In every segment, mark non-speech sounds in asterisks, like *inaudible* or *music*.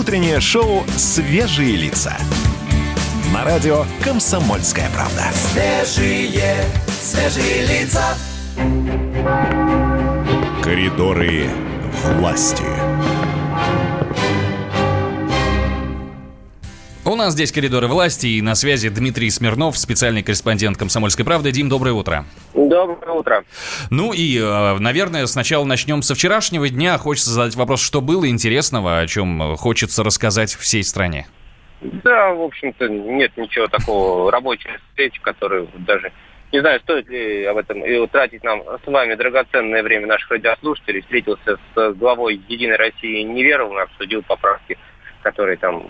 Утреннее шоу «Свежие лица». На радио «Комсомольская правда». Свежие, свежие лица. Коридоры власти. У нас здесь коридоры власти и на связи Дмитрий Смирнов, специальный корреспондент «Комсомольской правды». Дим, доброе утро. Доброе утро. Ну и, э, наверное, сначала начнем со вчерашнего дня. Хочется задать вопрос, что было интересного, о чем хочется рассказать всей стране. Да, в общем-то, нет ничего такого рабочей встречи, которую даже не знаю, стоит ли об этом и тратить нам с вами драгоценное время наших радиослушателей. Встретился с главой «Единой России» Неверовым, обсудил поправки которые там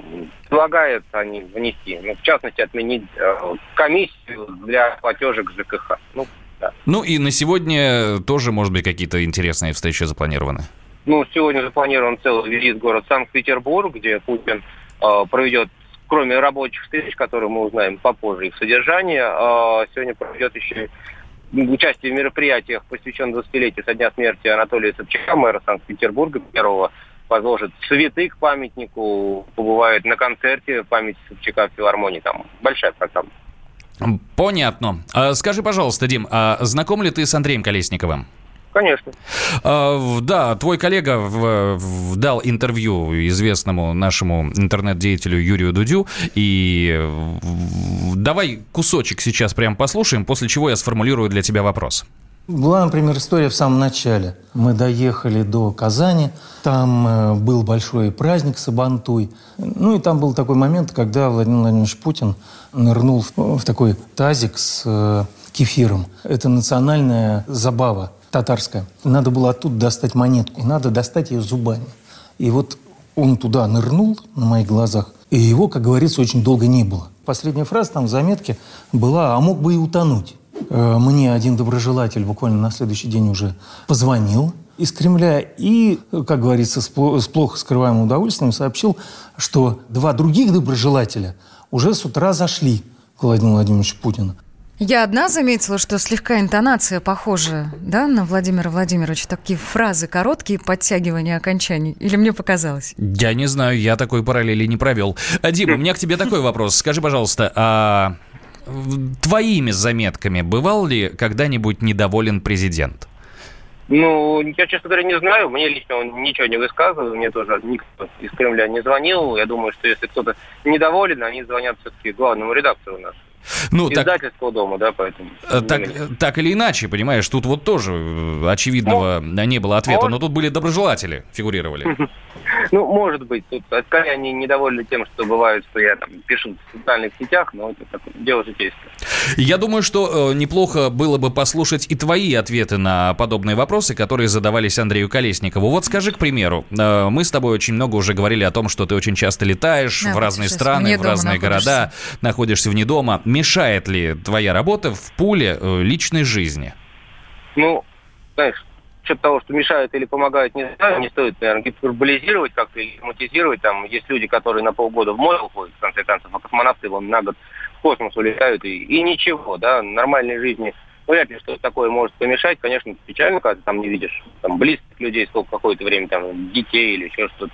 предлагают они внести. Ну, в частности, отменить э, комиссию для платежек ЖКХ. Ну, да. Ну и на сегодня тоже, может быть, какие-то интересные встречи запланированы? Ну, сегодня запланирован целый визит в город Санкт-Петербург, где Путин э, проведет, кроме рабочих встреч, которые мы узнаем попозже их содержание, э, сегодня проведет еще участие в мероприятиях, посвященных 20-летию со дня смерти Анатолия Собчака, мэра Санкт-Петербурга, первого возложит цветы к памятнику, побывает на концерте памяти Собчака в филармонии. Там большая программа. Понятно. А, скажи, пожалуйста, Дим, а знаком ли ты с Андреем Колесниковым? Конечно. А, да, твой коллега в, в, дал интервью известному нашему интернет-деятелю Юрию Дудю. И давай кусочек сейчас прям послушаем, после чего я сформулирую для тебя вопрос. Была, например, история в самом начале. Мы доехали до Казани, там э, был большой праздник Сабантуй. Ну и там был такой момент, когда Владимир Владимирович Путин нырнул в, в такой тазик с э, кефиром. Это национальная забава татарская. Надо было оттуда достать монетку, надо достать ее зубами. И вот он туда нырнул на моих глазах, и его, как говорится, очень долго не было. Последняя фраза там в заметке была «а мог бы и утонуть». Э, мне один доброжелатель буквально на следующий день уже позвонил из Кремля и, как говорится, с плохо скрываемым удовольствием сообщил, что два других доброжелателя уже с утра зашли к Владимиру Владимировичу Путину. Я одна заметила, что слегка интонация похожа, да, на Владимира Владимировича. Такие фразы короткие, подтягивания окончаний. Или мне показалось? Я не знаю, я такой параллели не провел. Дима, у меня к тебе такой вопрос. Скажи, пожалуйста, а твоими заметками бывал ли когда-нибудь недоволен президент? Ну, я, честно говоря, не знаю. Мне лично он ничего не высказывал. Мне тоже никто из Кремля не звонил. Я думаю, что если кто-то недоволен, они звонят все-таки главному редактору нашему. Ну, Издательского так, дома, да, поэтому. Э, так, так или иначе, понимаешь, тут вот тоже э, очевидного ну, не было ответа, может... но тут были доброжелатели, фигурировали. *laughs* Ну, может быть. Тут скорее они недовольны тем, что бывает, что я там пишу в социальных сетях, но это так, дело житейское. Я думаю, что э, неплохо было бы послушать и твои ответы на подобные вопросы, которые задавались Андрею Колесникову. Вот скажи, к примеру, э, мы с тобой очень много уже говорили о том, что ты очень часто летаешь да, в разные страны, в разные города, находишься вне дома. Мешает ли твоя работа в пуле э, личной жизни? Ну, знаешь, насчет того, что мешают или помогают, не знаю, не стоит, наверное, гиперболизировать как-то или драматизировать. Там есть люди, которые на полгода в море уходят, в конце концов, а космонавты вон на год в космос улетают, и, и ничего, да, нормальной жизни вряд ли что-то такое может помешать. Конечно, печально, когда ты там не видишь там близких людей сколько какое-то время, там, детей или еще что-то.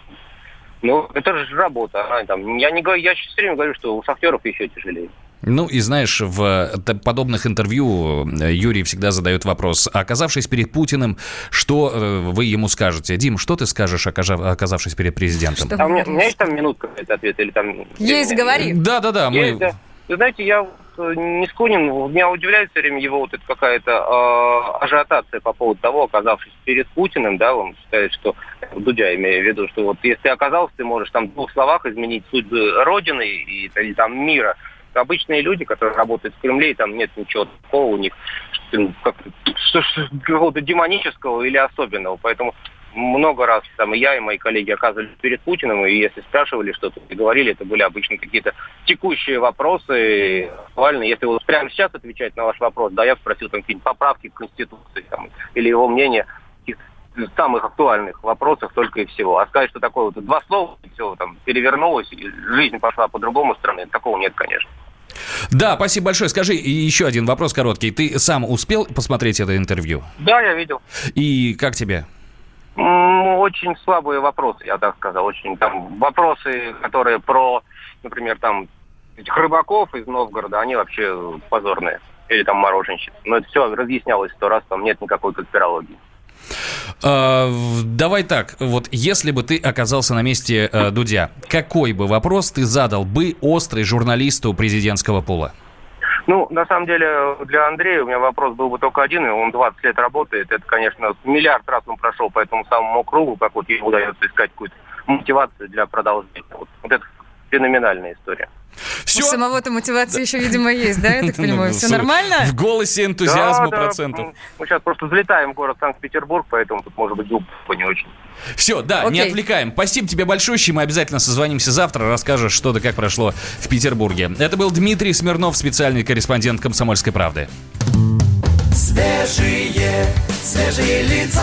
Ну, это же работа. Она, там, я, не, я все время говорю, что у шахтеров еще тяжелее. Ну и знаешь, в подобных интервью э, Юрий всегда задает вопрос, оказавшись перед Путиным, что э, вы ему скажете? Дим, что ты скажешь, оказавшись перед президентом? а у, меня, у меня есть там минутка этот ответ? Или там... Есть, говори. Да-да-да. Мы... Да. Вы знаете, я э, не склонен, меня удивляет все время его вот эта какая-то э, ажиотация по поводу того, оказавшись перед Путиным, да, он считает, что, Дудя имея в виду, что вот если ты оказался, ты можешь там в двух словах изменить судьбы Родины и, или там мира, обычные люди, которые работают в Кремле, и там нет ничего такого у них, какого-то демонического или особенного. Поэтому много раз там и я, и мои коллеги оказывались перед Путиным, и если спрашивали что-то и говорили, это были обычно какие-то текущие вопросы, актуальные. Если вот прямо сейчас отвечать на ваш вопрос, да, я спросил там какие-нибудь поправки к Конституции там, или его мнение самых актуальных вопросах только и всего. А сказать, что такое вот два слова, все там перевернулось, и жизнь пошла по другому стороне, такого нет, конечно. Да, спасибо большое. Скажи еще один вопрос короткий. Ты сам успел посмотреть это интервью? Да, я видел. И как тебе? по-моему, очень слабые вопросы, я так сказал. Очень там вопросы, которые про, например, там этих рыбаков из Новгорода, они вообще позорные. Или там мороженщиц. Но это все разъяснялось сто раз, там нет никакой конспирологии. А, давай так, вот если бы ты оказался на месте э, Дудя, какой бы вопрос ты задал бы острый журналисту президентского пола? Ну, на самом деле, для Андрея у меня вопрос был бы только один, и он 20 лет работает. Это, конечно, миллиард раз он прошел по этому самому кругу, как вот ему удается искать какую-то мотивацию для продолжения. Вот, вот это феноменальная история. Все? У самого-то мотивация еще, видимо, есть, да, я так *laughs* понимаю? Все нормально? В голосе энтузиазма да, процентов. Да. Мы сейчас просто взлетаем в город Санкт-Петербург, поэтому тут может быть глупо не очень. Все, да, Окей. не отвлекаем. Спасибо тебе большое, мы обязательно созвонимся завтра, расскажешь, что да как прошло в Петербурге. Это был Дмитрий Смирнов, специальный корреспондент «Комсомольской правды». Свежие, свежие лица.